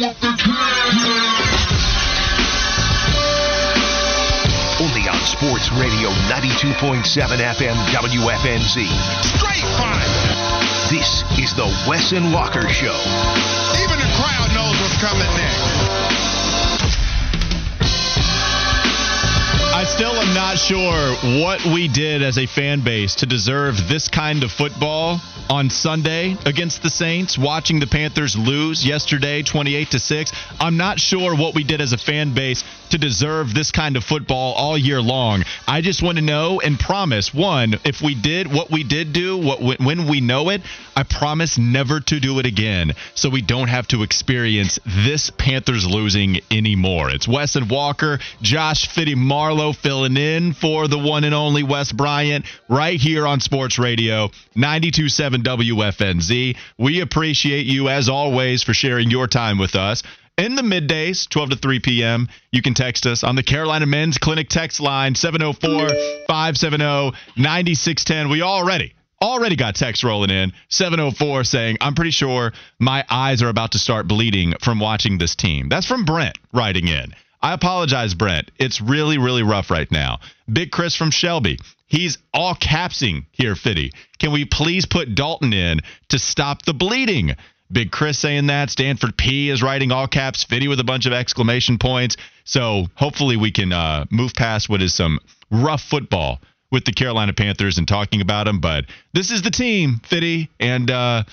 with the Only on Sports Radio 92.7 FM WFNZ. Straight fire. This is the Wes and Walker Show. Even the crowd knows what's coming next. I still am not sure what we did as a fan base to deserve this kind of football on Sunday against the Saints, watching the Panthers lose yesterday 28 to 6. I'm not sure what we did as a fan base to deserve this kind of football all year long. I just want to know and promise one, if we did what we did do, what when we know it, I promise never to do it again so we don't have to experience this Panthers losing anymore. It's Wes and Walker, Josh Fitty Marlowe filling in for the one and only Wes Bryant right here on Sports Radio 927 WFNZ. We appreciate you as always for sharing your time with us. In the middays, 12 to 3 p.m., you can text us on the Carolina Men's Clinic text line 704 570 9610. We already already got text rolling in 704 saying i'm pretty sure my eyes are about to start bleeding from watching this team that's from brent writing in i apologize brent it's really really rough right now big chris from shelby he's all capsing here fitty can we please put dalton in to stop the bleeding? Big chris saying that. Stanford p is writing all caps. Fitty with a bunch of exclamation points. So hopefully we can uh, move past what is some rough football with the Carolina Panthers and talking about them, but this is the team, Fitty, and uh,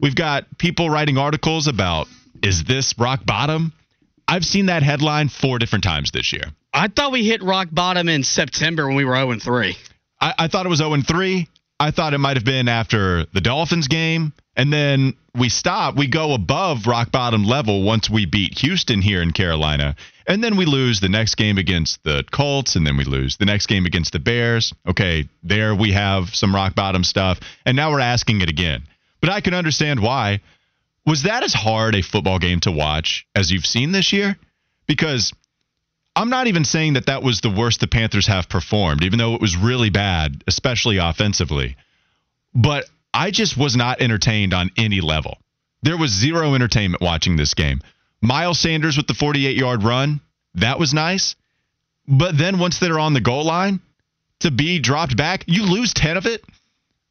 we've got people writing articles about is this rock bottom? I've seen that headline four different times this year. I thought we hit rock bottom in September when we were 0 3. I, I thought it was 0 3. I thought it might have been after the Dolphins game. And then we stop. We go above rock bottom level once we beat Houston here in Carolina. And then we lose the next game against the Colts. And then we lose the next game against the Bears. Okay, there we have some rock bottom stuff. And now we're asking it again. But I can understand why. Was that as hard a football game to watch as you've seen this year? Because I'm not even saying that that was the worst the Panthers have performed, even though it was really bad, especially offensively. But I just was not entertained on any level. There was zero entertainment watching this game. Miles Sanders with the 48 yard run, that was nice. But then once they're on the goal line, to be dropped back, you lose 10 of it.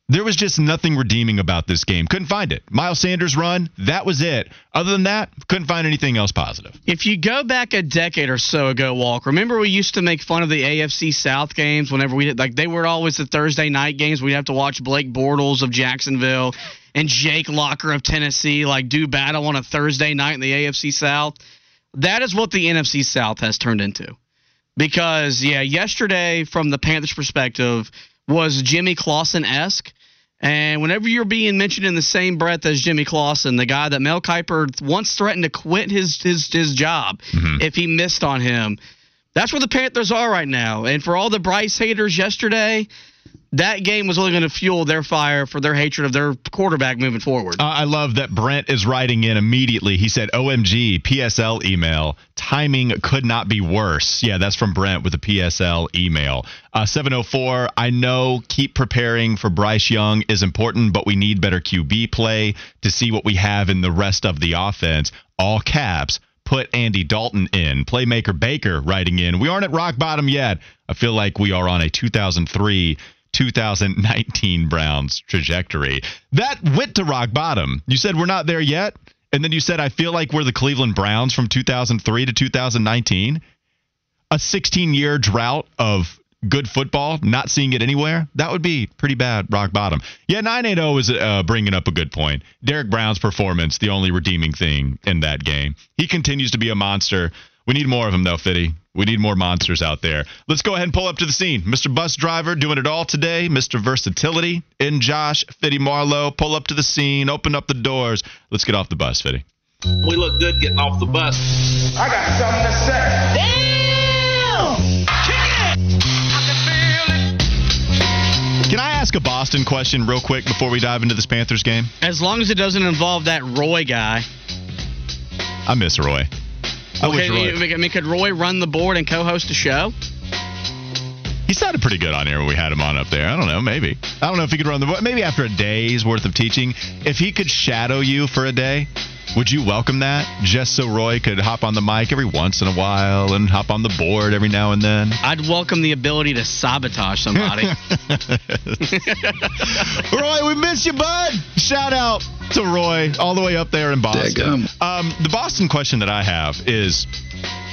There was just nothing redeeming about this game. Couldn't find it. Miles Sanders run, that was it. Other than that, couldn't find anything else positive. If you go back a decade or so ago, Walk, remember we used to make fun of the AFC South games whenever we did, like they were always the Thursday night games. We'd have to watch Blake Bortles of Jacksonville and Jake Locker of Tennessee like do battle on a Thursday night in the AFC South. That is what the NFC South has turned into. Because yeah, yesterday from the Panthers perspective was Jimmy Clausen esque. And whenever you're being mentioned in the same breath as Jimmy Clausen, the guy that Mel Kiper once threatened to quit his his his job mm-hmm. if he missed on him, that's where the Panthers are right now. And for all the Bryce haters yesterday, that game was only going to fuel their fire for their hatred of their quarterback moving forward. Uh, I love that Brent is writing in immediately. He said, OMG, PSL email. Timing could not be worse. Yeah, that's from Brent with a PSL email. Uh, 704, I know keep preparing for Bryce Young is important, but we need better QB play to see what we have in the rest of the offense. All caps put Andy Dalton in. Playmaker Baker writing in. We aren't at rock bottom yet. I feel like we are on a 2003 2019 Browns trajectory. That went to rock bottom. You said we're not there yet. And then you said, I feel like we're the Cleveland Browns from 2003 to 2019. A 16 year drought of good football, not seeing it anywhere, that would be pretty bad rock bottom. Yeah, 980 is uh, bringing up a good point. Derrick Brown's performance, the only redeeming thing in that game. He continues to be a monster. We need more of them, though, Fitty. We need more monsters out there. Let's go ahead and pull up to the scene. Mr. Bus Driver doing it all today. Mr. Versatility in Josh, Fitty Marlowe. Pull up to the scene, open up the doors. Let's get off the bus, Fitty. We look good getting off the bus. I got something to say. Damn! Can I ask a Boston question real quick before we dive into this Panthers game? As long as it doesn't involve that Roy guy. I miss Roy. Roy. I mean, could Roy run the board and co-host a show? He sounded pretty good on air when we had him on up there. I don't know, maybe. I don't know if he could run the board. Maybe after a day's worth of teaching, if he could shadow you for a day, Would you welcome that just so Roy could hop on the mic every once in a while and hop on the board every now and then? I'd welcome the ability to sabotage somebody. Roy, we miss you, bud. Shout out to Roy all the way up there in Boston. Um, the Boston question that I have is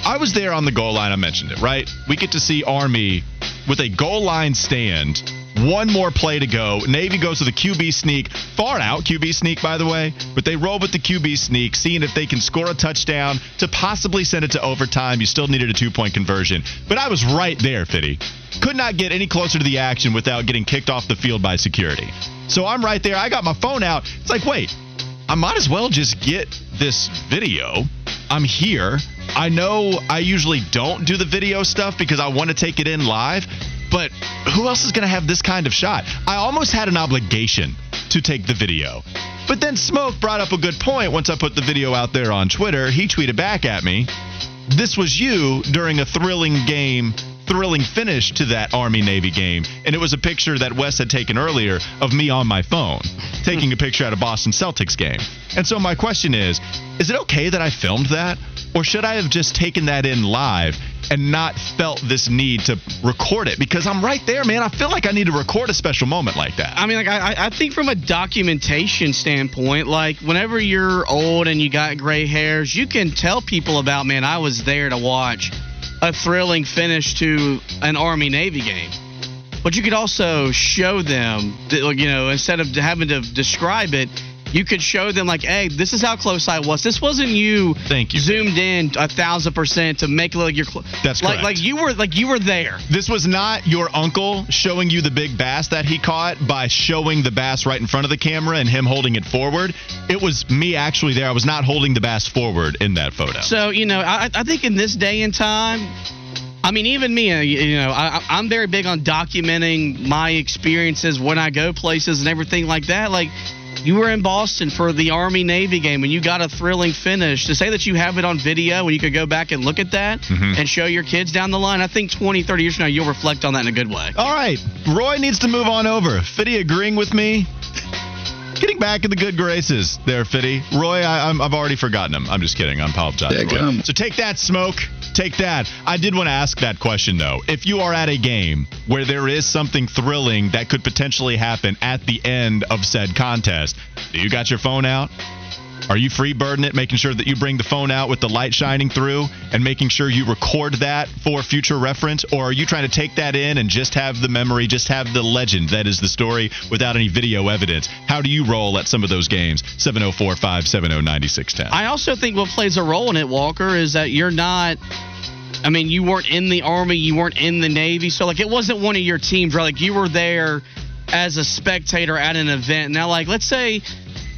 I was there on the goal line. I mentioned it, right? We get to see Army with a goal line stand. One more play to go. Navy goes with a QB sneak. Far out QB sneak, by the way. But they roll with the QB sneak, seeing if they can score a touchdown to possibly send it to overtime. You still needed a two point conversion. But I was right there, Fitty. Could not get any closer to the action without getting kicked off the field by security. So I'm right there. I got my phone out. It's like, wait, I might as well just get this video. I'm here. I know I usually don't do the video stuff because I want to take it in live, but who else is going to have this kind of shot? I almost had an obligation to take the video. But then Smoke brought up a good point once I put the video out there on Twitter. He tweeted back at me, This was you during a thrilling game thrilling finish to that Army Navy game. And it was a picture that Wes had taken earlier of me on my phone, taking a picture at a Boston Celtics game. And so my question is is it okay that I filmed that? Or should I have just taken that in live and not felt this need to record it? Because I'm right there, man. I feel like I need to record a special moment like that. I mean, like I, I think from a documentation standpoint, like whenever you're old and you got gray hairs, you can tell people about, man, I was there to watch a thrilling finish to an Army Navy game. But you could also show them, you know, instead of having to describe it, you could show them like, hey, this is how close I was. This wasn't you. Thank you. Zoomed in a thousand percent to make it look like you're. That's like, correct. Like you were like you were there. This was not your uncle showing you the big bass that he caught by showing the bass right in front of the camera and him holding it forward. It was me actually there. I was not holding the bass forward in that photo. So you know, I, I think in this day and time, I mean, even me, uh, you know, I, I'm very big on documenting my experiences when I go places and everything like that. Like, you were in Boston for the Army Navy game and you got a thrilling finish. To say that you have it on video and you could go back and look at that Mhm. and show your kids down the line, I think 20, 30 years from now, you'll reflect on that in a good way. All right, Roy needs to move on over. Fitty agreeing with me. Getting back in the good graces there, Fitty. Roy, I, I'm, I've already forgotten him. I'm just kidding. I apologize. Roy. So take that, smoke. Take that. I did want to ask that question, though. If you are at a game where there is something thrilling that could potentially happen at the end of said contest, do you got your phone out? Are you freebirding it, making sure that you bring the phone out with the light shining through and making sure you record that for future reference? Or are you trying to take that in and just have the memory, just have the legend that is the story without any video evidence? How do you roll at some of those games? 704 570 9610. I also think what plays a role in it, Walker, is that you're not. I mean, you weren't in the Army, you weren't in the Navy, so like it wasn't one of your teams, right? Like you were there as a spectator at an event. Now, like let's say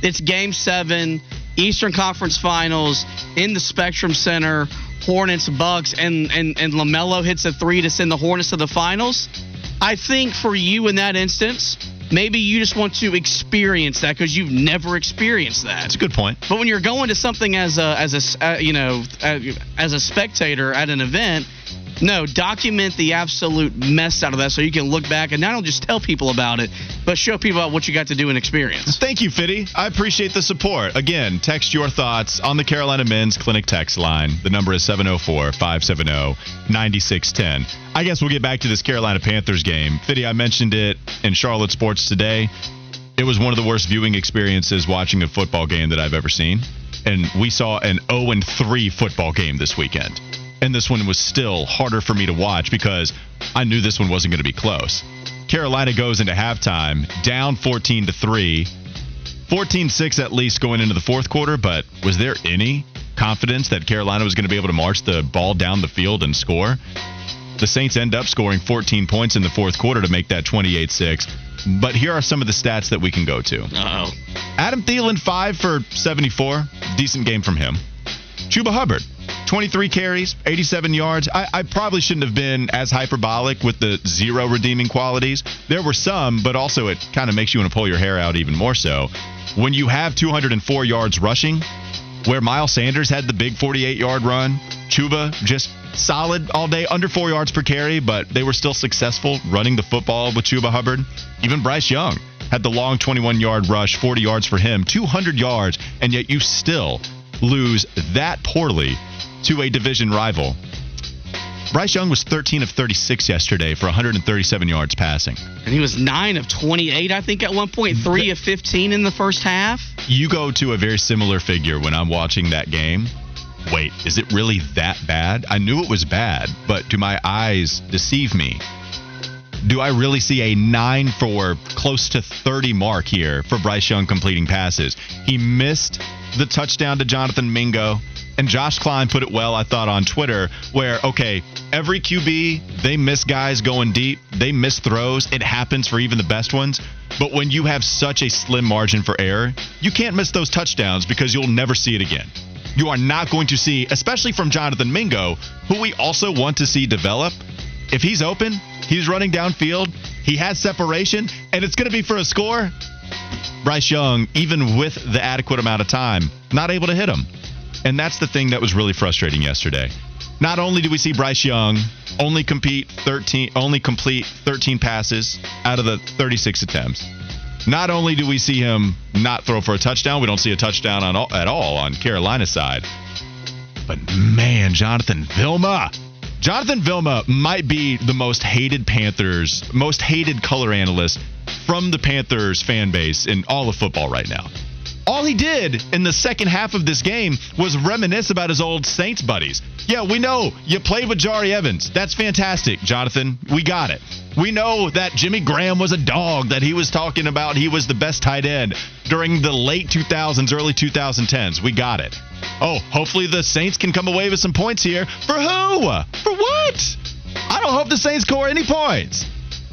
it's Game Seven, Eastern Conference Finals in the Spectrum Center, Hornets Bucks, and and and Lamelo hits a three to send the Hornets to the finals. I think for you in that instance, maybe you just want to experience that because you've never experienced that. That's a good point. But when you're going to something as a as a uh, you know uh, as a spectator at an event, no, document the absolute mess out of that so you can look back and not only just tell people about it, but show people about what you got to do and experience. Thank you, Fitty. I appreciate the support. Again, text your thoughts on the Carolina Men's Clinic text line. The number is 704 570 9610. I guess we'll get back to this Carolina Panthers game. Fitty, I mentioned it in Charlotte Sports today. It was one of the worst viewing experiences watching a football game that I've ever seen. And we saw an 0 3 football game this weekend. And this one was still harder for me to watch because I knew this one wasn't going to be close. Carolina goes into halftime down 14 to 3. 14-6 at least going into the fourth quarter, but was there any confidence that Carolina was going to be able to march the ball down the field and score? The Saints end up scoring 14 points in the fourth quarter to make that 28-6. But here are some of the stats that we can go to. Uh oh. Adam Thielen, 5 for 74. Decent game from him. Chuba Hubbard, 23 carries, 87 yards. I, I probably shouldn't have been as hyperbolic with the zero redeeming qualities. There were some, but also it kind of makes you want to pull your hair out even more so. When you have 204 yards rushing, where Miles Sanders had the big 48 yard run, Chuba just solid all day, under four yards per carry, but they were still successful running the football with Chuba Hubbard. Even Bryce Young had the long 21 yard rush, 40 yards for him, 200 yards, and yet you still lose that poorly to a division rival. Bryce Young was 13 of 36 yesterday for 137 yards passing. And he was 9 of 28, I think, at one point, 3 of 15 in the first half. You go to a very similar figure when I'm watching that game. Wait, is it really that bad? I knew it was bad, but do my eyes deceive me? Do I really see a 9 for close to 30 mark here for Bryce Young completing passes? He missed the touchdown to Jonathan Mingo. And Josh Klein put it well, I thought, on Twitter, where, okay, every QB, they miss guys going deep, they miss throws. It happens for even the best ones. But when you have such a slim margin for error, you can't miss those touchdowns because you'll never see it again. You are not going to see, especially from Jonathan Mingo, who we also want to see develop. If he's open, he's running downfield, he has separation, and it's going to be for a score. Bryce Young, even with the adequate amount of time, not able to hit him. And that's the thing that was really frustrating yesterday. Not only do we see Bryce Young only compete 13 only complete 13 passes out of the 36 attempts. Not only do we see him not throw for a touchdown, we don't see a touchdown on all, at all on Carolina's side. But man, Jonathan Vilma. Jonathan Vilma might be the most hated Panthers, most hated color analyst from the Panthers fan base in all of football right now. All he did in the second half of this game was reminisce about his old Saints buddies. Yeah, we know you played with Jahri Evans. That's fantastic, Jonathan. We got it. We know that Jimmy Graham was a dog, that he was talking about he was the best tight end during the late 2000s, early 2010s. We got it. Oh, hopefully the Saints can come away with some points here. For who? For what? I don't hope the Saints score any points.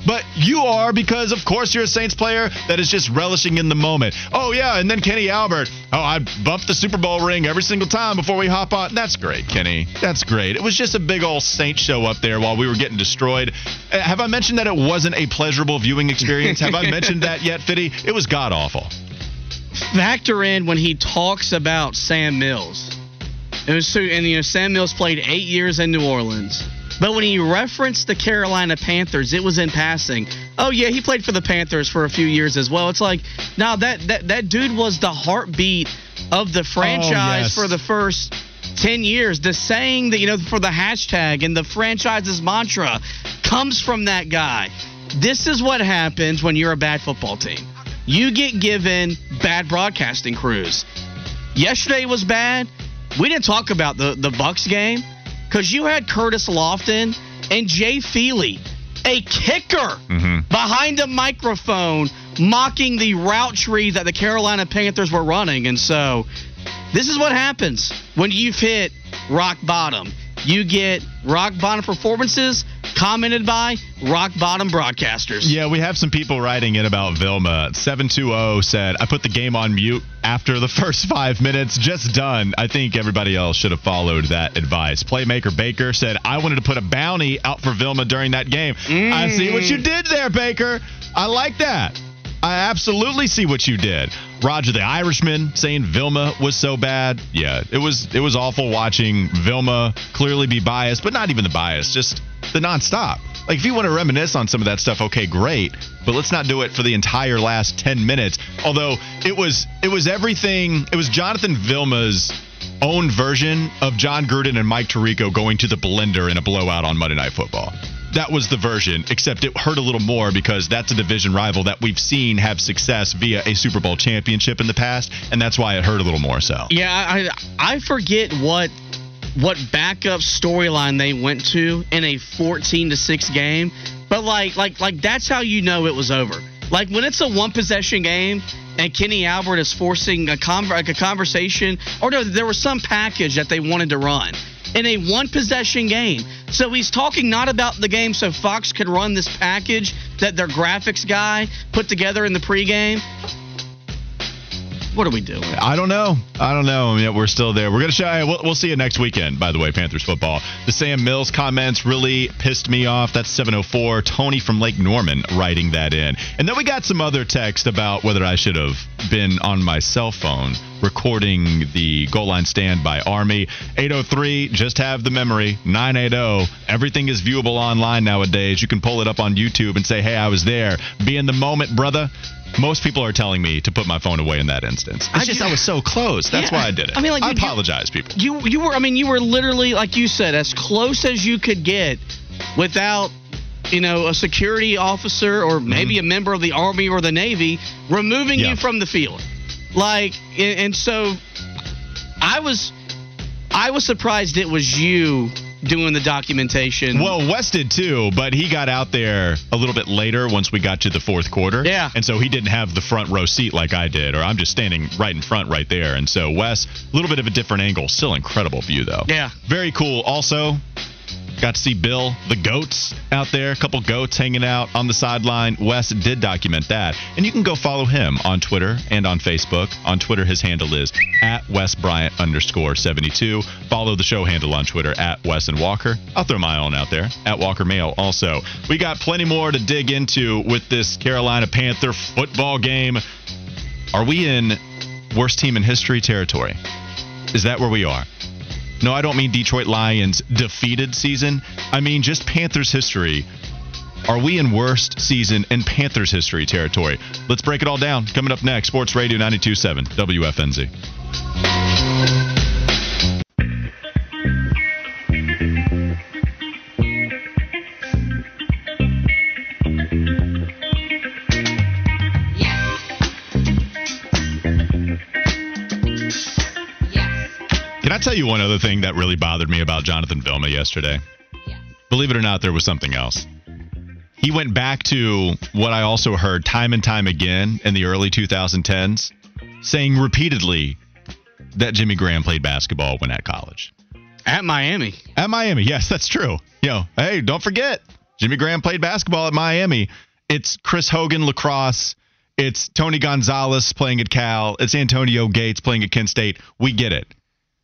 But you are because, of course, you're a Saints player that is just relishing in the moment. Oh, yeah, and then Kenny Albert. Oh, I bumped the Super Bowl ring every single time before we hop on. That's great, Kenny. That's great. It was just a big old Saint show up there while we were getting destroyed. Uh, have I mentioned that it wasn't a pleasurable viewing experience? Have I mentioned that yet, Fitty? It was god awful. Factor in when he talks about Sam Mills. And you know Sam Mills played eight years in New Orleans. But when he referenced the Carolina Panthers, it was in passing. Oh yeah, he played for the Panthers for a few years as well. It's like, now that that that dude was the heartbeat of the oh, franchise yes. for the first 10 years. The saying that, you know, for the hashtag and the franchise's mantra comes from that guy. This is what happens when you're a bad football team. You get given bad broadcasting crews. Yesterday was bad. We didn't talk about the, the Bucks game because you had Curtis Lofton and Jay Feely, a kicker, mm-hmm. behind a microphone mocking the route tree that the Carolina Panthers were running. And so this is what happens when you've hit rock bottom. You get rock bottom performances commented by rock bottom broadcasters. Yeah, we have some people writing in about Vilma. 720 said, I put the game on mute after the first five minutes. Just done. I think everybody else should have followed that advice. Playmaker Baker said, I wanted to put a bounty out for Vilma during that game. I see what you mm. did there, Baker. I like that. I absolutely see what you did. Roger the Irishman saying Vilma was so bad. Yeah, it was it was awful watching Vilma clearly be biased, but not even the bias, just the nonstop. Like if you want to reminisce on some of that stuff, okay, great, but let's not do it for the entire last 10 minutes. Although it was it was everything, it was Jonathan Vilma's own version of Jon Gruden and Mike Tirico going to the blender in a blowout on Monday Night Football. That was the version, except it hurt a little more because that's a division rival that we've seen have success via a Super Bowl championship in the past, and that's why it hurt a little more so. Yeah, I I forget what what backup storyline they went to in a 14 to 6 game, but like like like that's how you know it was over. Like when it's a one possession game and Kenny Albert is forcing a con- like a conversation or no, there was some package that they wanted to run in a one possession game. So he's talking not about the game so Fox could run this package that their graphics guy put together in the pregame. What are we doing? I don't know. I don't know. Yeah, we're still there. We're gonna show. We'll, we'll see you next weekend. By the way, Panthers football. The Sam Mills comments really pissed me off. That's 704. Tony from Lake Norman writing that in, and then we got some other text about whether I should have been on my cell phone recording the goal line stand by Army. 803. Just have the memory. 980. Everything is viewable online nowadays. You can pull it up on YouTube and say, "Hey, I was there." Be in the moment, brother. Most people are telling me to put my phone away in that instance. It's I just ju- I was so close. That's Yeah. why I did it. I mean, like, I you- apologize, people. You you were I mean you were literally like you said as close as you could get without you know a security officer or maybe a member of the army or the navy removing Mm-hmm. Yeah. you from the field. Like and, and so I was I was surprised it was you doing the documentation. Well, Wes did too, but he got out there a little bit later once we got to the fourth quarter. Yeah. And so he didn't have the front row seat like I did, or I'm just standing right in front right there. And so Wes, a little bit of a different angle. Still incredible view, though. Yeah. Very cool. Also, got to see Bill, the goats out there, a couple goats hanging out on the sideline. Wes did document that. And you can go follow him on Twitter and on Facebook. On Twitter, his handle is at Wes Bryant underscore 72. Follow the show handle on Twitter at Wes and Walker. I'll throw my own out there at Walker Mail also. We got plenty more to dig into with this Carolina Panther football game. Are we in worst team in history territory? Is that where we are? No, I don't mean Detroit Lions defeated season. I mean just Panthers history. Are we in worst season in Panthers history territory? Let's break it all down. Coming up next, Sports Radio 927 WFNZ. Can I tell you one other thing that really bothered me about Jonathan Vilma yesterday? Believe it or not, there was something else. He went back to what I also heard time and time again in the early 2010s, saying repeatedly that Jimmy Graham played basketball when at college. at Miami. At Miami, yes, that's true. Yo, hey, don't forget, Jimmy Graham played basketball at Miami. It's Chris Hogan lacrosse. It's Tony Gonzalez playing at Cal. It's Antonio Gates playing at Kent State. We get it.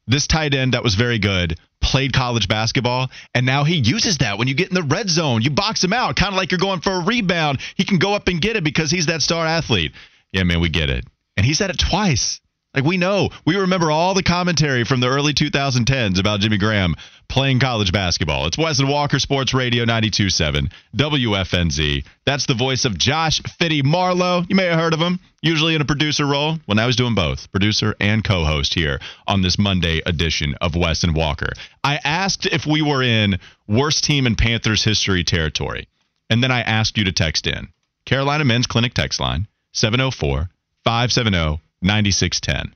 This tight end that was very good played college basketball, and now he uses that when you get in the red zone. You box him out, kind of like you're going for a rebound. He can go up and get it because he's that star athlete. Yeah, man, we get it. And he said it twice. Like we know, we remember all the commentary from the early 2010s about Jimmy Graham playing college basketball. It's Wes and Walker Sports Radio 92.7 WFNZ. That's the voice of Josh Fitty Marlowe. You may have heard of him, usually in a producer role. Well, now he's doing both, producer and co-host here on this Monday edition of Wes and Walker. I asked if we were in worst team in Panthers history territory, and then I asked you to text in. Carolina Men's Clinic text line 704 570 9610.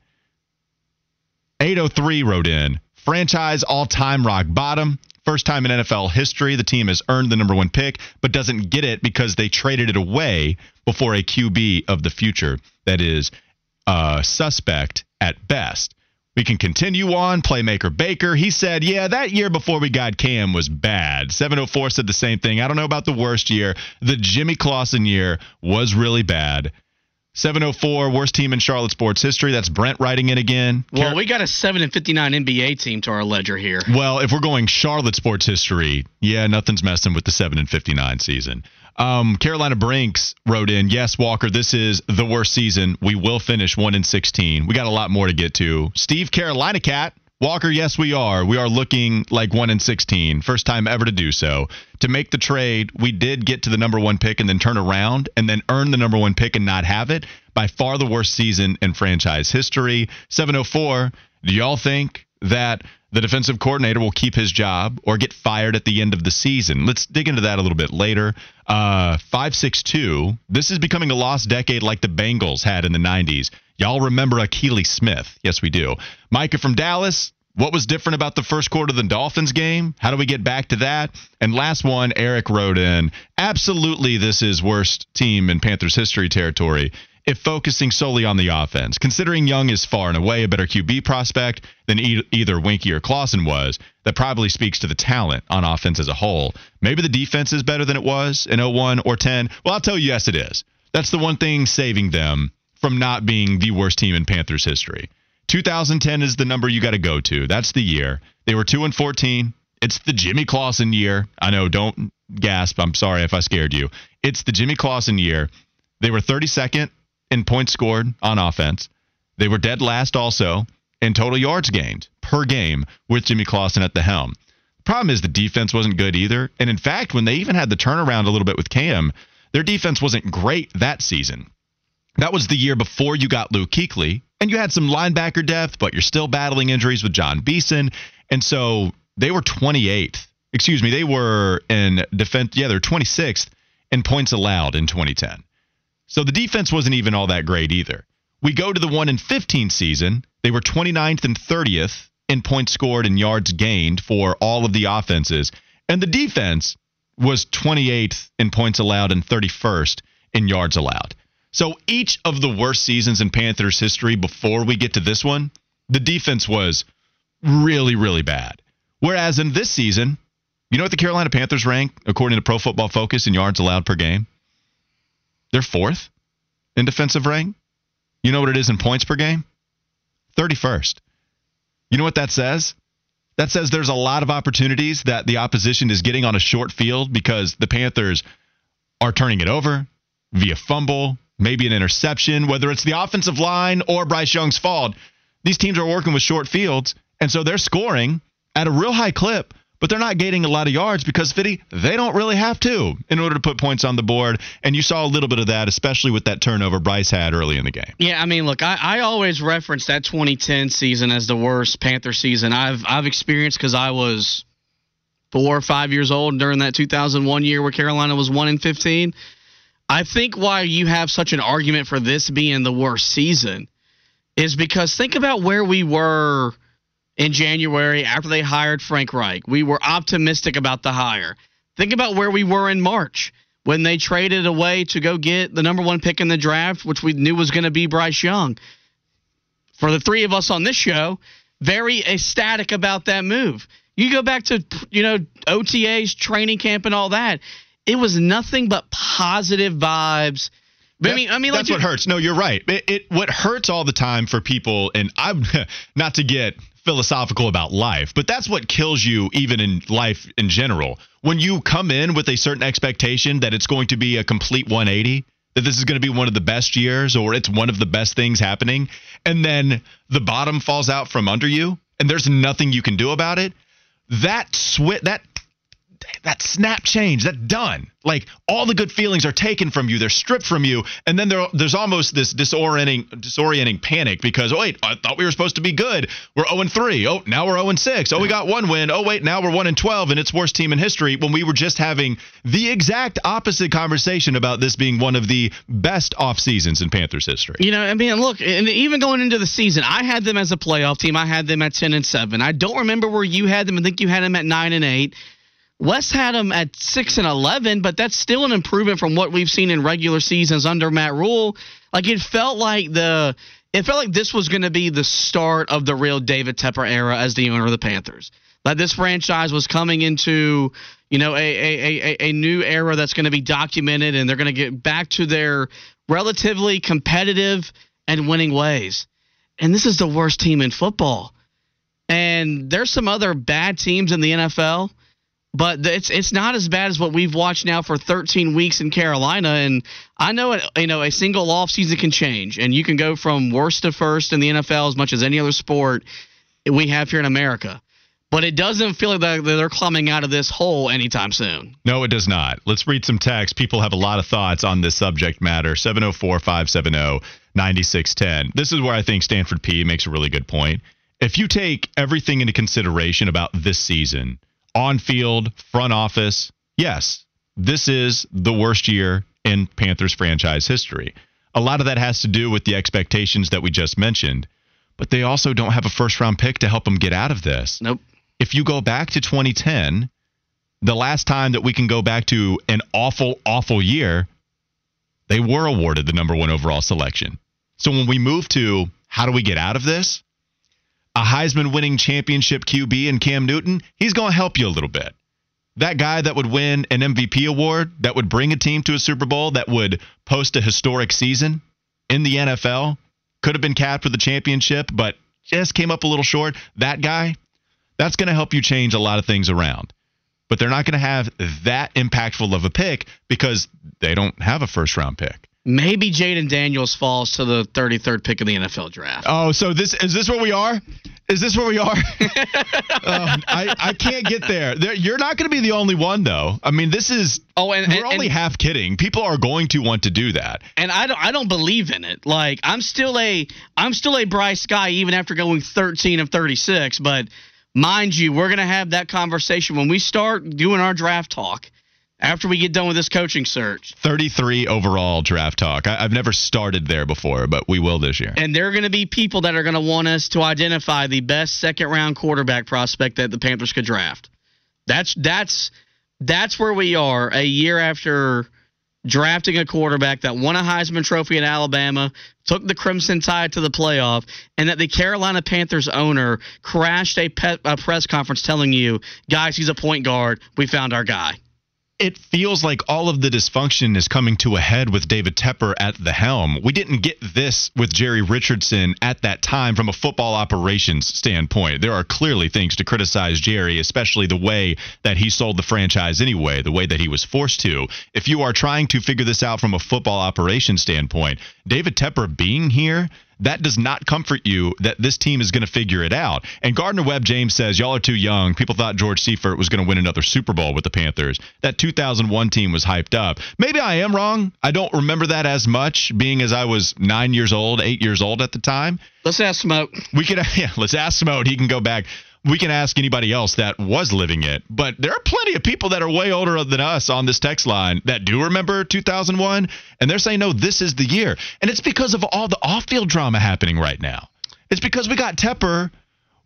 803 wrote in franchise all time rock bottom. First time in NFL history, the team has earned the number one pick, but doesn't get it because they traded it away before a QB of the future that is uh, suspect at best. We can continue on. Playmaker Baker, he said, Yeah, that year before we got Cam was bad. 704 said the same thing. I don't know about the worst year. The Jimmy Clausen year was really bad. 704, worst team in Charlotte sports history. That's Brent writing in again. Well, Car- we got a 7 and 59 NBA team to our ledger here. well, if we're going Charlotte sports history, yeah, nothing's messing with the 7 and 59 season. Um, Carolina Brinks wrote in, yes, Walker, this is the worst season. We will finish 1 and 16. We got a lot more to get to. Steve Carolina Cat, Walker, yes, we are. We are looking like 1 in 16. First time ever to do so. To make the trade, we did get to the number one pick and then turn around and then earn the number one pick and not have it. By far the worst season in franchise history. 704, do y'all think that the defensive coordinator will keep his job or get fired at the end of the season. Let's dig into that a little bit later. Uh, 562, this is becoming a lost decade like the Bengals had in the 90s. Y'all remember Akili Smith? Yes, we do. Micah from Dallas, what was different about the first quarter of the Dolphins game? How do we get back to that? And last one, Eric wrote in, absolutely this is worst team in Panthers history territory if focusing solely on the offense. Considering Young is far and away a better QB prospect than e- either Weinke or Clausen was, that probably speaks to the talent on offense as a whole. Maybe the defense is better than it was in 01 or 10. Well, I'll tell you, yes, it is. That's the one thing saving them from not being the worst team in Panthers history. 2010 is the number you got to go to. That's the year. They were 2 and 14. It's the Jimmy Clausen year. I know, don't gasp. I'm sorry if I scared you. It's the Jimmy Clausen year. They were 32nd in points scored on offense. They were dead last also in total yards gained per game with Jimmy Clausen at the helm. Problem is the defense wasn't good either. And in fact, when they even had the turnaround a little bit with Cam, their defense wasn't great that season. That was the year before you got Luke Kuechly, and you had some linebacker depth, but you're still battling injuries with Jon Beason, and so they were 28th. Excuse me, they were in defense. Yeah, they're 26th in points allowed in 2010. So the defense wasn't even all that great either. We go to the 1 in 15 season. They were 29th and 30th in points scored and yards gained for all of the offenses. And the defense was 28th in points allowed and 31st in yards allowed. So each of the worst seasons in Panthers history before we get to this one, the defense was really, really bad. Whereas in this season, you know what the Carolina Panthers rank according to Pro Football Focus in yards allowed per game? They're fourth in defensive rank. You know what it is in points per game? 31st. You know what that says? That says there's a lot of opportunities that the opposition is getting on a short field because the Panthers are turning it over via fumble, maybe an interception, whether it's the offensive line or Bryce Young's fault. These teams are working with short fields, and so they're scoring at a real high clip but they're not gaining a lot of yards because Fitty, they don't really have to in order to put points on the board. And you saw a little bit of that, especially with that turnover Bryce had early in the game. Yeah, I mean, look, I, I always reference that 2010 season as the worst Panther season I've I've experienced because I was four or five years old during that 2001 year where Carolina was one in 15. I think why you have such an argument for this being the worst season is because think about where we were in January after they hired Frank Reich. We were optimistic about the hire. Think about where we were in March when they traded away to go get the number one pick in the draft, which we knew was going to be Bryce Young. For the three of us on this show, very ecstatic about that move. You go back to you know OTAs, training camp, and all that. It was nothing but positive vibes. I mean, I mean, that's like, what hurts. No, you're right. It, it what hurts all the time for people, and I'm not to get philosophical about life, but that's what kills you even in life in general. When you come in with a certain expectation that it's going to be a complete 180, that this is going to be one of the best years or it's one of the best things happening, and then the bottom falls out from under you and there's nothing you can do about it, that switch that that snap change, that done. Like all the good feelings are taken from you, they're stripped from you, and then there, there's almost this disorienting, disorienting panic because oh wait, I thought we were supposed to be good. We're 0 3. Oh, now we're 0 6. Oh, we got one win. Oh wait, now we're 1 12, and it's worst team in history. When we were just having the exact opposite conversation about this being one of the best off seasons in Panthers history. You know, I mean, look, and even going into the season, I had them as a playoff team. I had them at 10 and 7. I don't remember where you had them. I think you had them at 9 and 8. Wes had them at six and eleven, but that's still an improvement from what we've seen in regular seasons under Matt Rhule. Like it felt like the it felt like this was going to be the start of the real David Tepper era as the owner of the Panthers. That this franchise was coming into you know a a, a, a new era that's going to be documented, and they're going to get back to their relatively competitive and winning ways. And this is the worst team in football. And there's some other bad teams in the NFL but it's it's not as bad as what we've watched now for 13 weeks in Carolina. And I know it, you know a single off season can change, and you can go from worst to first in the NFL as much as any other sport we have here in America. But it doesn't feel like they're climbing out of this hole anytime soon. No, it does not. Let's read some text. People have a lot of thoughts on this subject matter. 704 570 9610. This is where I think Stanford P makes a really good point. If you take everything into consideration about this season, on field, front office, yes, this is the worst year in Panthers franchise history. A lot of that has to do with the expectations that we just mentioned, but they also don't have a first round pick to help them get out of this. Nope. If you go back to 2010, the last time that we can go back to an awful, awful year, they were awarded the number one overall selection. So when we move to how do we get out of this? A Heisman winning championship QB in Cam Newton, he's going to help you a little bit. That guy that would win an MVP award, that would bring a team to a Super Bowl, that would post a historic season in the NFL, could have been capped with the championship, but just came up a little short. That guy, that's going to help you change a lot of things around. But they're not going to have that impactful of a pick because they don't have a first round pick. Maybe Jayden Daniels falls to the 33rd pick of the NFL draft. Oh, so this is this where we are? Is this where we are? um, I, I can't get there. there you're not going to be the only one, though. I mean, this is. Oh, and we're and, only and, half kidding. People are going to want to do that. And I don't. I don't believe in it. Like I'm still a. I'm still a Bryce guy, even after going 13 of 36. But mind you, we're going to have that conversation when we start doing our draft talk after we get done with this coaching search. 33 overall draft talk. I, have never started there before, but we will this year. And there are going to be people that are going to want us to identify the best second round quarterback prospect that the Panthers could draft. That's that's that's where we are a year after drafting a quarterback that won a Heisman Trophy in Alabama, took the Crimson Tide to the playoff, and that the Carolina Panthers owner crashed a, pet, a press conference telling you, guys, he's a point guard. We found our guy it feels like all of the dysfunction is coming to a head with David Tepper at the helm. We didn't get this with Jerry Richardson at that time from a football operations standpoint. There are clearly things to criticize Jerry, especially the way that he sold the franchise anyway, the way that he was forced to. If you are trying to figure this out from a football operations standpoint, David Tepper being here that does not comfort you that this team is going to figure it out. And Gardner Webb James says, Y'all are too young. People thought George Seifert was going to win another Super Bowl with the Panthers. That 2001 team was hyped up. Maybe I am wrong. I don't remember that as much, being as I was nine years old, eight years old at the time. Let's ask Smoke. We could, yeah, let's ask Smoke. He can go back we can ask anybody else that was living it. But there are plenty of people that are way older than us on this text line that do remember 2001, and they're saying, no, this is the year. And it's because of all the off field drama happening right now. It's because we got Tepper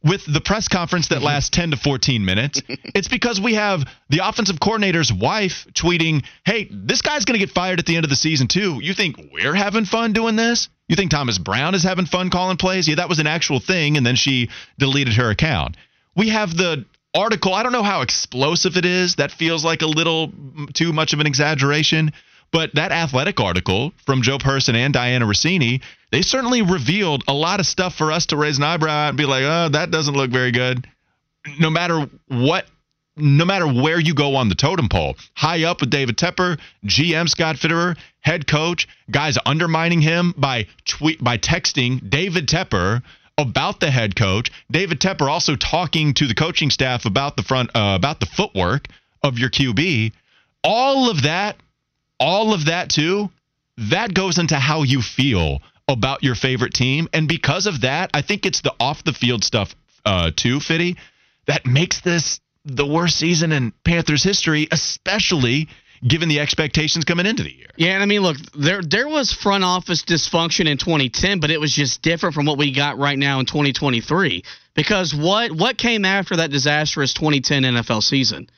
with the press conference that mm-hmm. lasts 10 to 14 minutes. it's because we have the offensive coordinator's wife tweeting, hey, this guy's going to get fired at the end of the season, too. You think we're having fun doing this? You think Thomas Brown is having fun calling plays? Yeah, that was an actual thing, and then she deleted her account. We have the article. I don't know how explosive it is. That feels like a little too much of an exaggeration. But that athletic article from Joe Person and Dianna Russini, they certainly revealed a lot of stuff for us to raise an eyebrow and be like, oh, that doesn't look very good. No matter what, no matter where you go on the totem pole, high up with David Tepper, GM Scott Fitterer, head coach, guys undermining him by tweet by texting David Tepper about the head coach. David Tepper also talking to the coaching staff about the front uh, about the footwork of your QB. All of that all of that too, that goes into how you feel about your favorite team. And because of that, I think it's the off the field stuff uh, too, Fitty, that makes this the worst season in Panthers history, especially given the expectations coming into the year. Yeah, and I mean, look, there there was front office dysfunction in 2010, but it was just different from what we got right now in 2023. Because what what came after that disastrous 2010 NFL season?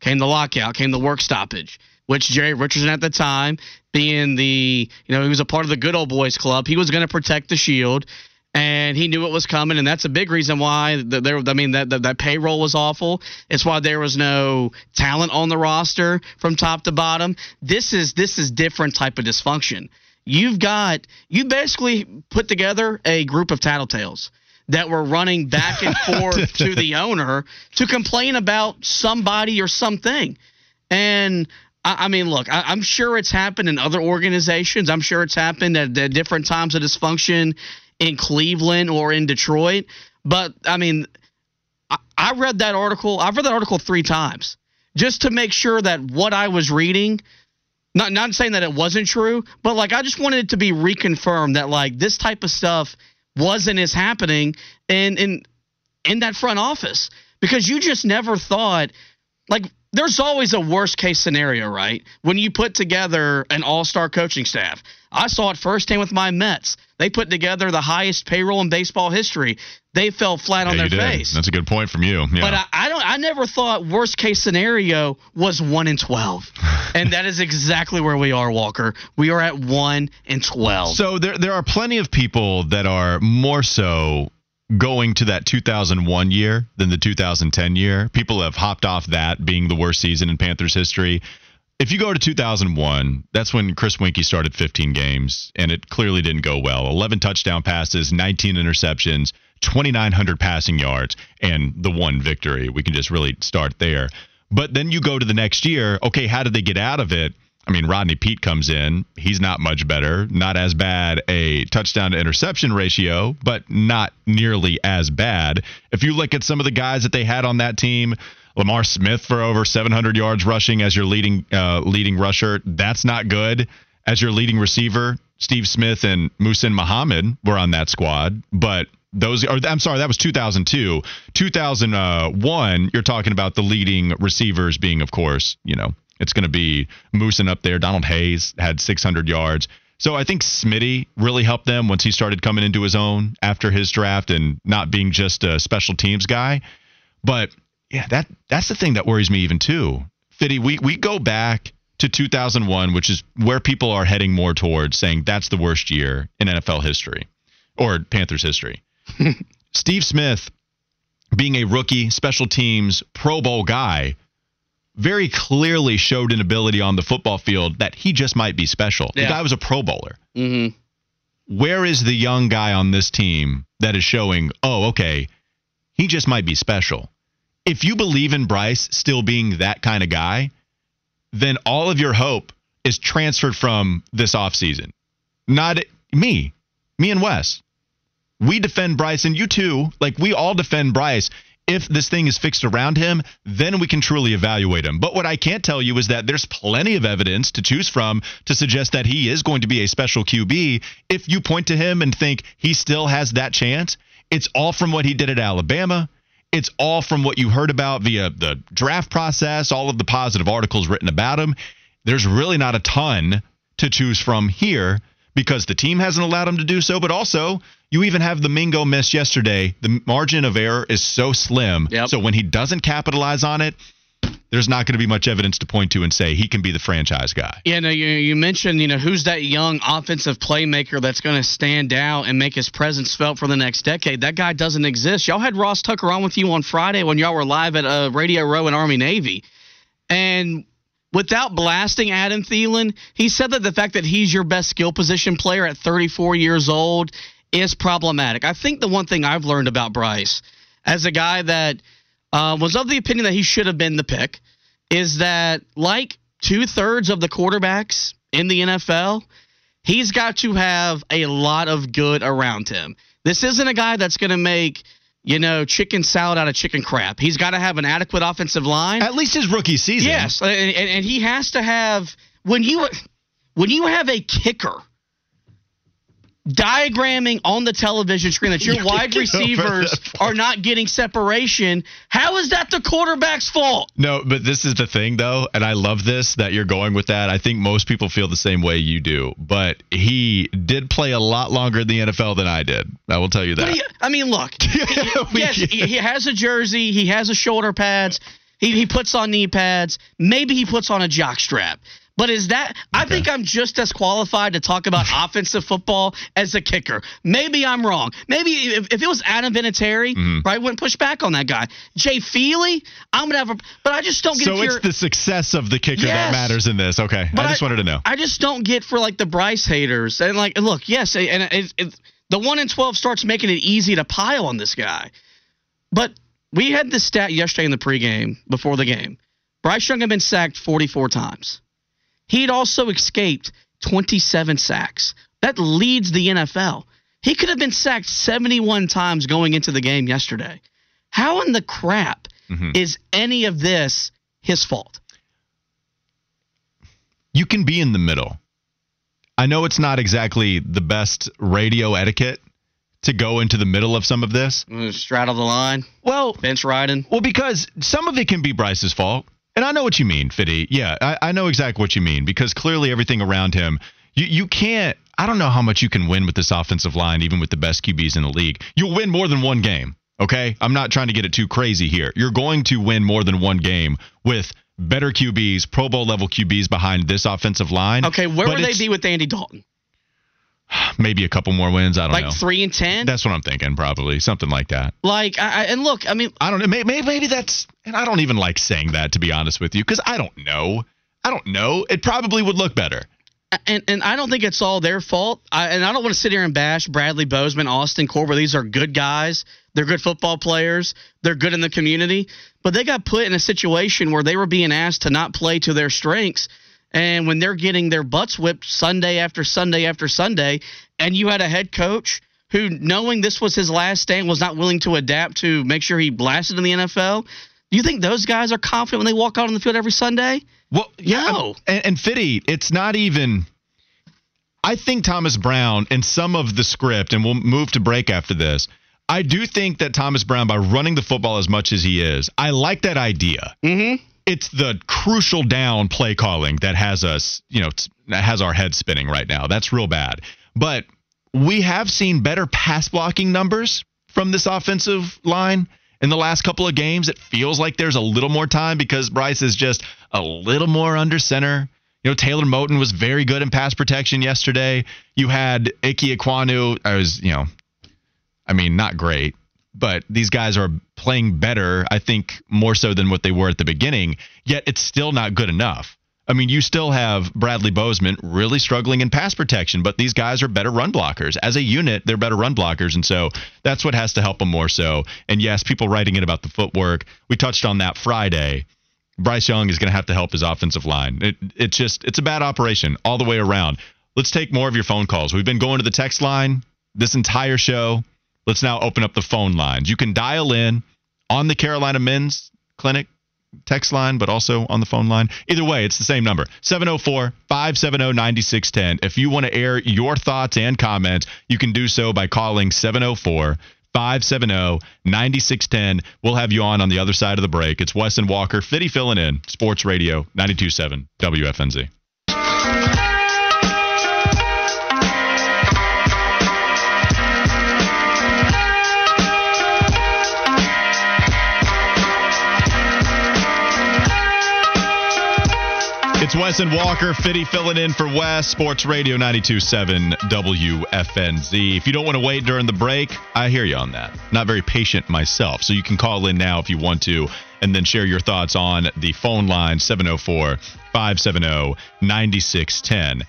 Came the lockout, came the work stoppage which Jerry Richardson at the time, being the, you know, he was a part of the good old boys club, he was going to protect the shield and he knew it was coming, and that's a big reason why there. I mean, that, that, that payroll was awful. It's why there was no talent on the roster from top to bottom. This is this is different type of dysfunction. You've got you basically put together a group of tattletales that were running back and forth to the owner to complain about somebody or something, and I, mean, look, I, am sure it's happened in other organizations. I'm sure it's happened at, at different times of dysfunction in Cleveland or in Detroit. But I mean, I, I read that article. I've read that article three times just to make sure that what I was reading not not saying that it wasn't true, but like I just wanted it to be reconfirmed that like this type of stuff wasn't as happening in in in that front office because you just never thought like there's always a worst case scenario, right? When you put together an all star coaching staff. I saw it firsthand with my Mets. They put together the highest payroll in baseball history. They fell flat yeah, on their face. That's a good point from you. Yeah. But I, I, don't. I never thought worst case scenario was one in twelve, and that is exactly where we are, Walker. We are at one in twelve. So there, there are plenty of people that are more so going to that 2001 year than the 2010 year. People have hopped off that being the worst season in Panthers history. If you go to 2001, that's when Chris Weinke started 15 games, and it clearly didn't go well. 11 touchdown passes, 19 interceptions, 2,900 passing yards, and the one victory. We can just really start there. But then you go to the next year. Okay, how did they get out of it? I mean, Rodney Peete comes in. He's not much better. Not as bad a touchdown to interception ratio, but not nearly as bad. If you look at some of the guys that they had on that team, Lamar Smith for over 700 yards rushing as your leading uh, leading rusher, that's not good. As your leading receiver, Steve Smith and Muhsin Muhammad were on that squad, but those or I'm sorry, that was 2002. 2001, you're talking about the leading receivers being, of course, you know, it's going to be Muhsin up there. Donald Hayes had 600 yards. So I think Smitty really helped them once he started coming into his own after his draft and not being just a special teams guy. But yeah, that that's the thing that worries me even too. Fitty, we we go back to 2001, which is where people are heading more towards saying that's the worst year in NFL history or Panthers history. Steve Smith being a rookie special teams Pro Bowl guy very clearly showed an ability on the football field that he just might be special. Yeah. The guy was a Pro Bowler. Mm-hmm. Where is the young guy on this team that is showing, oh, okay, he just might be special? If you believe in Bryce still being that kind of guy, then all of your hope is transferred from this offseason. Not me, me and Wes. We defend Bryce, and you too. Like, we all defend Bryce if this thing is fixed around him, then we can truly evaluate him. But what I can't tell you is that there's plenty of evidence to choose from to suggest that he is going to be a special QB. If you point to him and think he still has that chance, it's all from what he did at Alabama. It's all from what you heard about via the draft process, all of the positive articles written about him. There's really not a ton to choose from here because the team hasn't allowed him to do so, but also you even have the Mingo miss yesterday. The margin of error is so slim. Yep. So when he doesn't capitalize on it, there's not going to be much evidence to point to and say he can be the franchise guy. Yeah, no, you, you mentioned, you know, who's that young offensive playmaker that's going to stand out and make his presence felt for the next decade? That guy doesn't exist. Y'all had Ross Tucker on with you on Friday when y'all were live at uh, Radio Row in Army Navy. And without blasting Adam Thielen, he said that the fact that he's your best skill position player at 34 years old is problematic. I think the one thing I've learned about Bryce, as a guy that uh, was of the opinion that he should have been the pick, is that like two thirds of the quarterbacks in the NFL, he's got to have a lot of good around him. This isn't a guy that's going to make you know chicken salad out of chicken crap. He's got to have an adequate offensive line. At least his rookie season. Yes, and, and, and he has to have when you when you have a kicker diagramming on the television screen that your You wide receivers are not getting separation. How is that the quarterback's fault? No, but this is the thing, though, and I love this that you're going with that. I think most people feel the same way you do, but he did play a lot longer in the NFL than I did. I will tell you that. he- I mean, look. Yes, he, he has a jersey. He has a shoulder pads. He, he puts on knee pads. Maybe he puts on a jock strap. But is that? I think I'm just as qualified to talk about offensive football as a kicker. Maybe I'm wrong. Maybe if, if it was Adam Vinatieri, Mm-hmm. right, wouldn't push back on that guy. Jay Feely, I'm gonna have a. But I just don't get. So it's you're- the success of the kicker Yes. that matters in this. Okay, I just wanted to know. I just don't get for like the Bryce haters. And like, look, yes, and it, it, the one in twelve starts making it easy to pile on this guy. But we had this stat yesterday in the pregame before the game. Bryce Young had been sacked 44 times. He'd also escaped 27 sacks. That leads the NFL. He could have been sacked 71 times going into the game yesterday. How in the crap Mhm. is any of this his fault? you can be in the middle. I know it's not exactly the best radio etiquette to go into the middle of some of this. Straddle the line, Well, bench riding. well, because some of it can be Bryce's fault. And I know what you mean, Fitty. Yeah, I, I know exactly what you mean because clearly everything around him, you, you can't, I don't know how much you can win with this offensive line, even with the best QBs in the league. You'll win more than one game, okay? I'm not trying to get it too crazy here. You're going to win more than one game with better QBs, Pro Bowl level QBs behind this offensive line. Okay, where But would they be with Andy Dalton? Maybe a couple more wins. I don't know. Like three and ten? That's what I'm thinking, probably. Something like that. like, I, I, and look, I mean, I don't know. Maybe, maybe that's, and I don't even like saying that to be honest with you, because I don't know. I don't know. It probably would look better. and and I don't think it's all their fault. I, and I don't want to sit here and bash Bradley Bozeman, Austin Corbett. These are good guys. They're good football players. They're good in the community. But they got put in a situation where they were being asked to not play to their strengths. And when they're getting their butts whipped Sunday after Sunday after Sunday, and you had a head coach who, knowing this was his last stand, was not willing to adapt to make sure he blasted in the NFL, do you think those guys are confident when they walk out on the field every Sunday? Well, yeah, No. and, and Fitty, it's not even. I think Thomas Brown and some of the script, and we'll move to break after this. I do think that Thomas Brown, by running the football as much as he is, I like that idea. Mm-hmm. It's the crucial down play calling that has us, you know, has our head spinning right now. That's real bad. But we have seen better pass blocking numbers from this offensive line in the last couple of games. It feels like there's a little more time because Bryce is just a little more under center. You know, Taylor Moton was very good in pass protection yesterday. You had Ike Ekwonu. I was, you know, I mean, not great, but these guys are playing better, I think, more so than what they were at the beginning, yet it's still not good enough. I mean, you still have Bradley Bozeman really struggling in pass protection, but these guys are better run blockers. As a unit, they're better run blockers, and so that's what has to help them more so. And yes, people writing in about the footwork. We touched on that Friday. Bryce Young is going to have to help his offensive line. It, it's just it's a bad operation all the way around. Let's take more of your phone calls. We've been going to the text line this entire show. Let's now open up the phone lines. You can dial in on the Carolina Men's Clinic text line, but also on the phone line. Either way, it's the same number 704 570 9610. If you want to air your thoughts and comments, you can do so by calling 704 570 9610. We'll have you on on the other side of the break. It's Wes and Walker, Fitty filling in, Sports Radio 927 WFNZ. It's Wes and Walker, Fitty filling in for Wes, Sports Radio 927 WFNZ. If you don't want to wait during the break, I hear you on that. Not very patient myself, so you can call in now if you want to and then share your thoughts on the phone line 704 570 9610.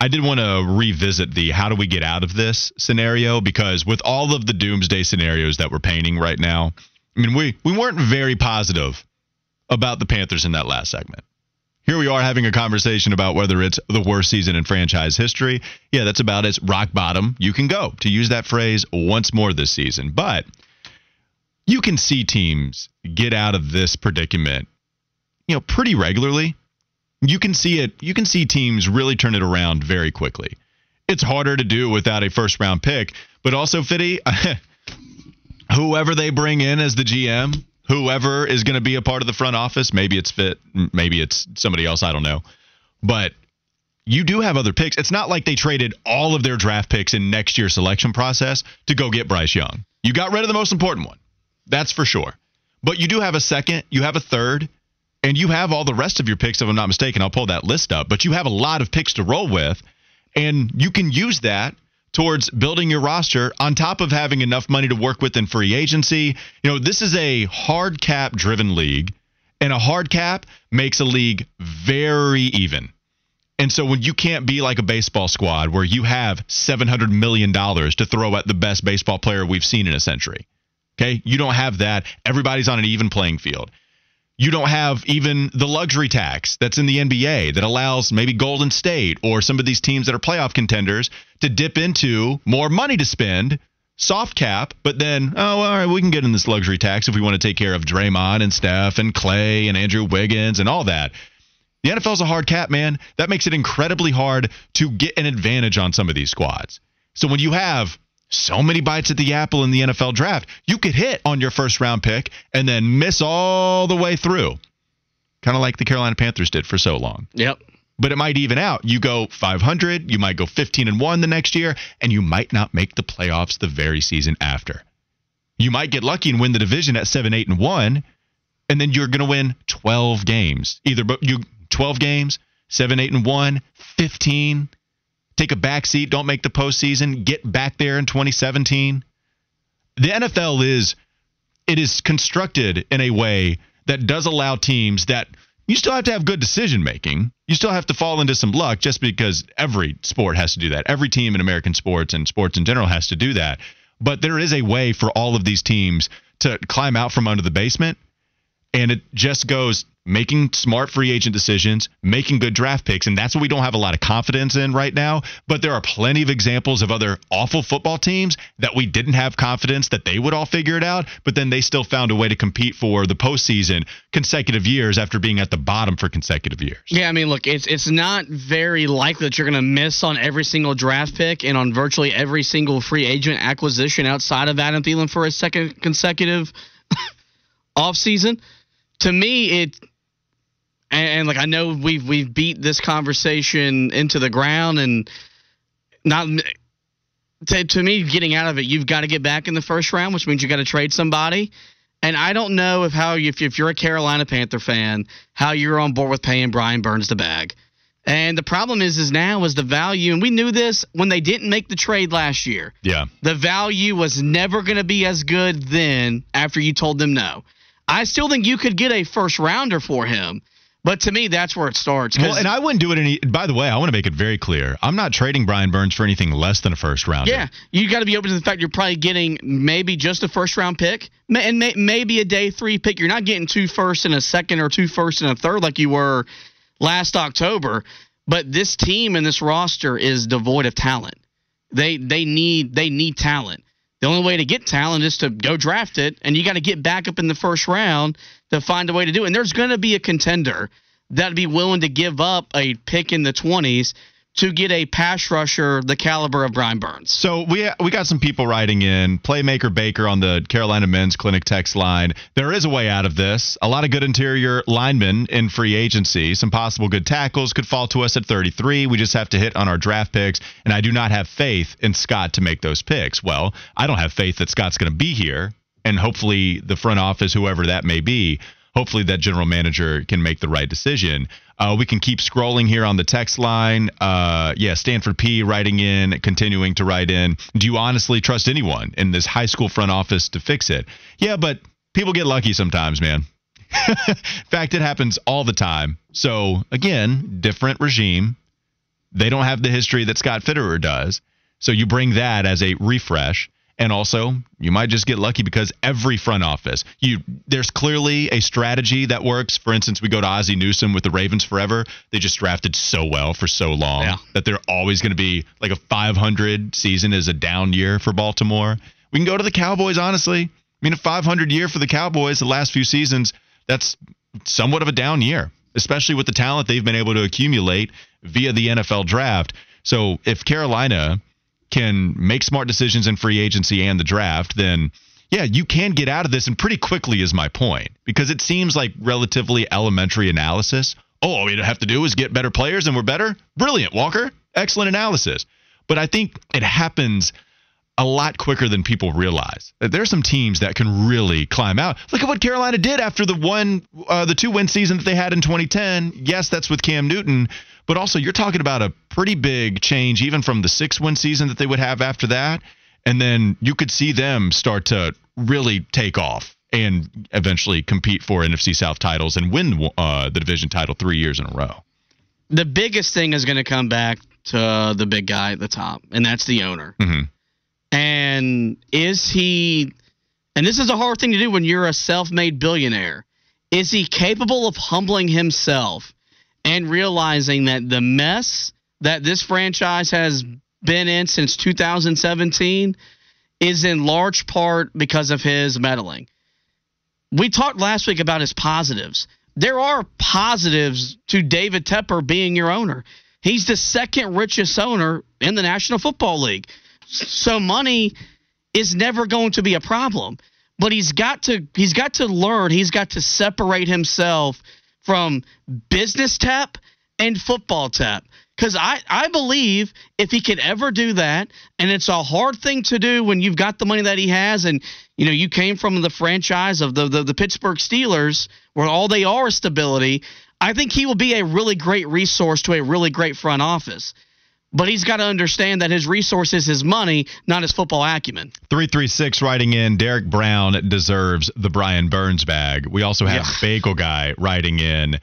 I did want to revisit the how do we get out of this scenario because with all of the doomsday scenarios that we're painting right now, I mean, we, we weren't very positive about the Panthers in that last segment. Here we are having a conversation about whether it's the worst season in franchise history. Yeah, that's about as rock bottom you can go, to use that phrase once more this season. But you can see teams get out of this predicament, you know, pretty regularly. You can see it, you can see teams really turn it around very quickly. It's harder to do without a first round pick, but also Fitty, whoever they bring in as the GM, whoever is going to be a part of the front office, maybe it's Fit, maybe it's somebody else, I don't know. But you do have other picks. It's not like they traded all of their draft picks in next year's selection process to go get Bryce Young. You got rid of the most important one. That's for sure. But you do have a second, you have a third, and you have all the rest of your picks, if I'm not mistaken. I'll pull that list up. But you have a lot of picks to roll with, and you can use that towards building your roster on top of having enough money to work with in free agency. You know, this is a hard cap driven league, and a hard cap makes a league very even. And so when you can't be like a baseball squad where you have $700 million to throw at the best baseball player we've seen in a century, okay? You don't have that. Everybody's on an even playing field. You don't have even the luxury tax that's in the NBA that allows maybe Golden State or some of these teams that are playoff contenders to dip into more money to spend, soft cap, but then, oh, all right, we can get in this luxury tax if we want to take care of Draymond and Steph and Clay and Andrew Wiggins and all that. The NFL's a hard cap, man. That makes it incredibly hard to get an advantage on some of these squads. So when you have so many bites at the apple in the NFL draft, you could hit on your first round pick and then miss all the way through. Kind of like the Carolina Panthers did for so long. Yep. But it might even out. You go 500, you might go 15 and 1 the next year, and you might not make the playoffs the very season after. You might get lucky and win the division at 7 8 and 1, and then you're going to win 12 games. Either but you 12 games, 7 8 and 1, 15 take a back seat, don't make the postseason, get back there in 2017. The NFL is it is constructed in a way that does allow teams that you still have to have good decision making. You still have to fall into some luck just because every sport has to do that. Every team in American sports and sports in general has to do that. But there is a way for all of these teams to climb out from under the basement And it just goes making smart free agent decisions, making good draft picks. And that's what we don't have a lot of confidence in right now. But there are plenty of examples of other awful football teams that we didn't have confidence that they would all figure it out, but then they still found a way to compete for the postseason consecutive years after being at the bottom for consecutive years. Yeah, I mean, look, it's it's not very likely that you're going to miss on every single draft pick and on virtually every single free agent acquisition outside of Adam Thielen for a second consecutive offseason. To me, it and, and like I know we've we've beat this conversation into the ground and not to, to me getting out of it you've got to get back in the first round which means you got to trade somebody. And I don't know if how if, if you're a Carolina Panther fan how you're on board with paying Brian Burns the bag. And the problem is is now is the value and we knew this when they didn't make the trade last year. Yeah. the value was never going to be as good then after you told them no. I still think you could get a first rounder for him but to me, that's where it starts. Well, and I wouldn't do it any. By the way, I want to make it very clear. I'm not trading Brian Burns for anything less than a first round. yeah, you got to be open to the fact you're probably getting maybe just a first round pick and may, maybe a day three pick. You're not getting two first and a second or two first and a third like you were last October. But this team and this roster is devoid of talent. They they need they need talent. The only way to get talent is to go draft it, and you got to get back up in the first round to find a way to do it. And there's going to be a contender that'd be willing to give up a pick in the 20s to get a pass rusher the caliber of Brian Burns. So we we got some people writing in. Playmaker Baker on the Carolina Men's Clinic text line. There is a way out of this. A lot of good interior linemen in free agency. Some possible good tackles could fall to us at 33. We just have to hit on our draft picks, and I do not have faith in Scott to make those picks. Well, I don't have faith that Scott's going to be here, and hopefully the front office, whoever that may be, hopefully that general manager can make the right decision. Uh, we can keep scrolling here on the text line. Uh, yeah, Stanford P writing in, continuing to write in. Do you honestly trust anyone in this high school front office to fix it? Yeah, but people get lucky sometimes, man. in fact, it happens all the time. So again, different regime. They don't have the history that Scott Fitterer does. So you bring that as a refresh. And also, you might just get lucky because every front office, you there's clearly a strategy that works. For instance, we go to Ozzie Newsome with the Ravens forever. They just drafted so well for so long Yeah. that they're always going to be like a 500 season is a down year for Baltimore. We can go to the Cowboys, honestly. I mean, a 500 year for the Cowboys the last few seasons, that's somewhat of a down year, especially with the talent they've been able to accumulate via the NFL draft. So if Carolina can make smart decisions in free agency and the draft, then yeah, you can get out of this and pretty quickly is my point because it seems like relatively elementary analysis. Oh, all we have to do is get better players and we're better. Brilliant, Walker. Excellent analysis. But I think it happens a lot quicker than people realize. There's some teams that can really climb out. Look at what Carolina did after the one, uh, the two win season that they had in 2010. Yes, that's with Cam Newton, but also you're talking about a pretty big change, even from the six win season that they would have after that, and then you could see them start to really take off and eventually compete for NFC South titles and win uh, the division title three years in a row. The biggest thing is going to come back to the big guy at the top, and that's the owner. Mhm. And is he, and this is a hard thing to do when you're a self made billionaire, is he capable of humbling himself and realizing that the mess that this franchise has been in since 2017 is in large part because of his meddling? We talked last week about his positives. There are positives to David Tepper being your owner. He's the second richest owner in the National Football League. So money is never going to be a problem. But he's got to he's got to learn, he's got to separate himself from business tap and football tap. Because I, I believe if he could ever do that, and it's a hard thing to do when you've got the money that he has, and you know you came from the franchise of the, the, the Pittsburgh Steelers, where all they are is stability. I think he will be a really great resource to a really great front office. But he's got to understand that his resource is his money, not his football acumen. 336 writing in Derrick Brown deserves the Brian Burns bag. We also have Yeah. Bagel Guy writing in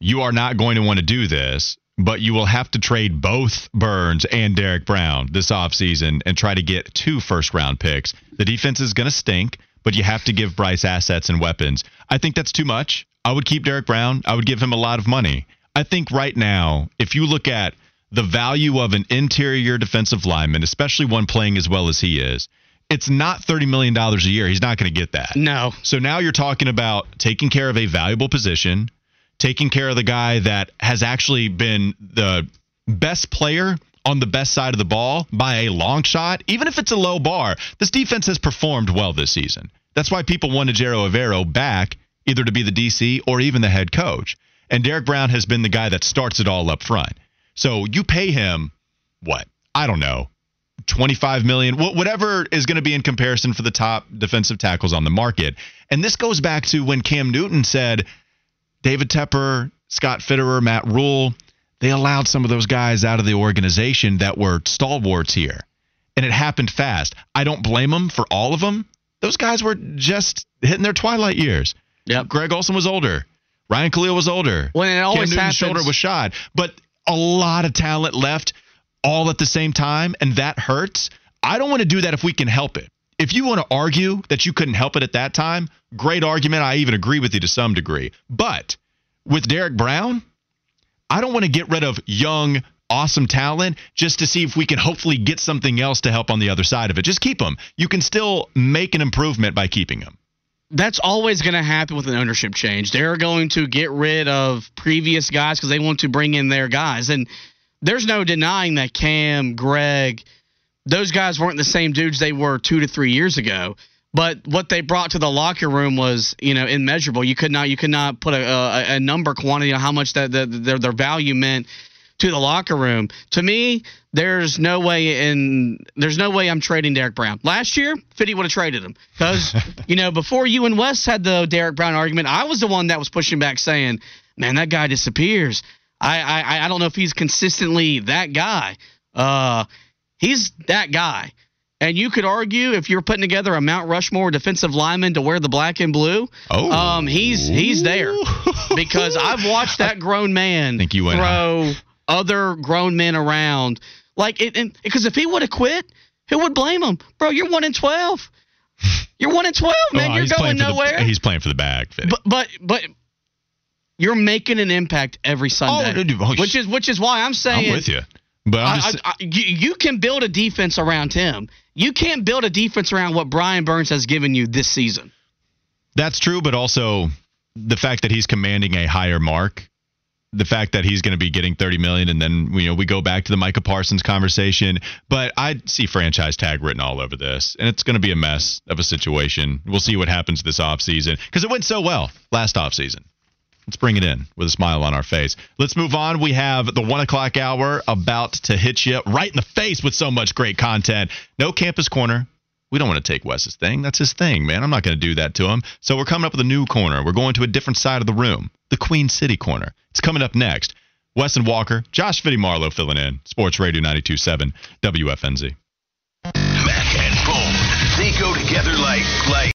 You are not going to want to do this, but you will have to trade both Burns and Derrick Brown this offseason and try to get two first round picks. The defense is going to stink, but you have to give Bryce assets and weapons. I think that's too much. I would keep Derrick Brown. I would give him a lot of money. I think right now, if you look at the value of an interior defensive lineman, especially one playing as well as he is, it's not $30 million a year. He's not going to get that. No. So now you're talking about taking care of a valuable position, taking care of the guy that has actually been the best player on the best side of the ball by a long shot, even if it's a low bar. This defense has performed well this season. That's why people wanted Ejiro Evero back, either to be the DC or even the head coach. And Derrick Brown has been the guy that starts it all up front. So you pay him what? I don't know. 25 million, whatever is going to be in comparison for the top defensive tackles on the market. And this goes back to when Cam Newton said David Tepper, Scott Fitterer, Matt Rhule, they allowed some of those guys out of the organization that were stalwarts here. And it happened fast. I don't blame them for all of them. Those guys were just hitting their twilight years. Yep. Greg Olsen was older. Ryan Kalil was older. When it always Cam Newton's happens, shoulder was shot. But a lot of talent left all at the same time, and that hurts. I don't want to do that if we can help it. If you want to argue that you couldn't help it at that time, great argument. I even agree with you to some degree. But with Derrick Brown, I don't want to get rid of young, awesome talent just to see if we can hopefully get something else to help on the other side of it. Just keep them. You can still make an improvement by keeping them. That's always going to happen with an ownership change. They're going to get rid of previous guys because they want to bring in their guys. And there's no denying that Cam, Greg, those guys weren't the same dudes they were two to three years ago. But what they brought to the locker room was, you know, immeasurable. You could not, you could not put a, a, a number quantity on how much that the, their their value meant to the locker room. To me, there's no way in there's no way I'm trading Derrick Brown. Last year, Fitty would have traded him because you know before you and Wes had the Derrick Brown argument, I was the one that was pushing back saying, "Man, that guy disappears." I I, I don't know if he's consistently that guy. Uh, he's that guy. And you could argue if you're putting together a Mount Rushmore defensive lineman to wear the black and blue, Oh. um, he's he's there because I've watched that grown man think you went throw other grown men around. Like it, because if he would have quit, who would blame him, bro? You're one in twelve. You're one in twelve, man. Oh, you're going for the- nowhere. he's playing for the bag. Fitty. but but but you're making an impact every oh, Sunday, dude, oh, which is which is why I'm saying I'm with you. But I'm I- just, I- I- you, you can build a defense around him. You can't build a defense around what Brian Burns has given you this season. That's true, but also the fact that he's commanding a higher mark, the fact that he's going to be getting 30 million, and then you know we go back to the Micah Parsons conversation. But I see franchise tag written all over this, and it's going to be a mess of a situation. We'll see what happens this offseason because it went so well last offseason. Let's bring it in with a smile on our face. Let's move on. We have the one o'clock hour about to hit you right in the face with so much great content. No campus corner. We don't want to take Wes's thing. That's his thing, man. I'm not going to do that to him. So we're coming up with a new corner. We're going to a different side of the room, the Queen City corner. It's coming up next. Wes and Walker, Josh Fitty Marlowe filling in. Sports Radio 92.7 WFNZ. Mac and Bone. They go together like like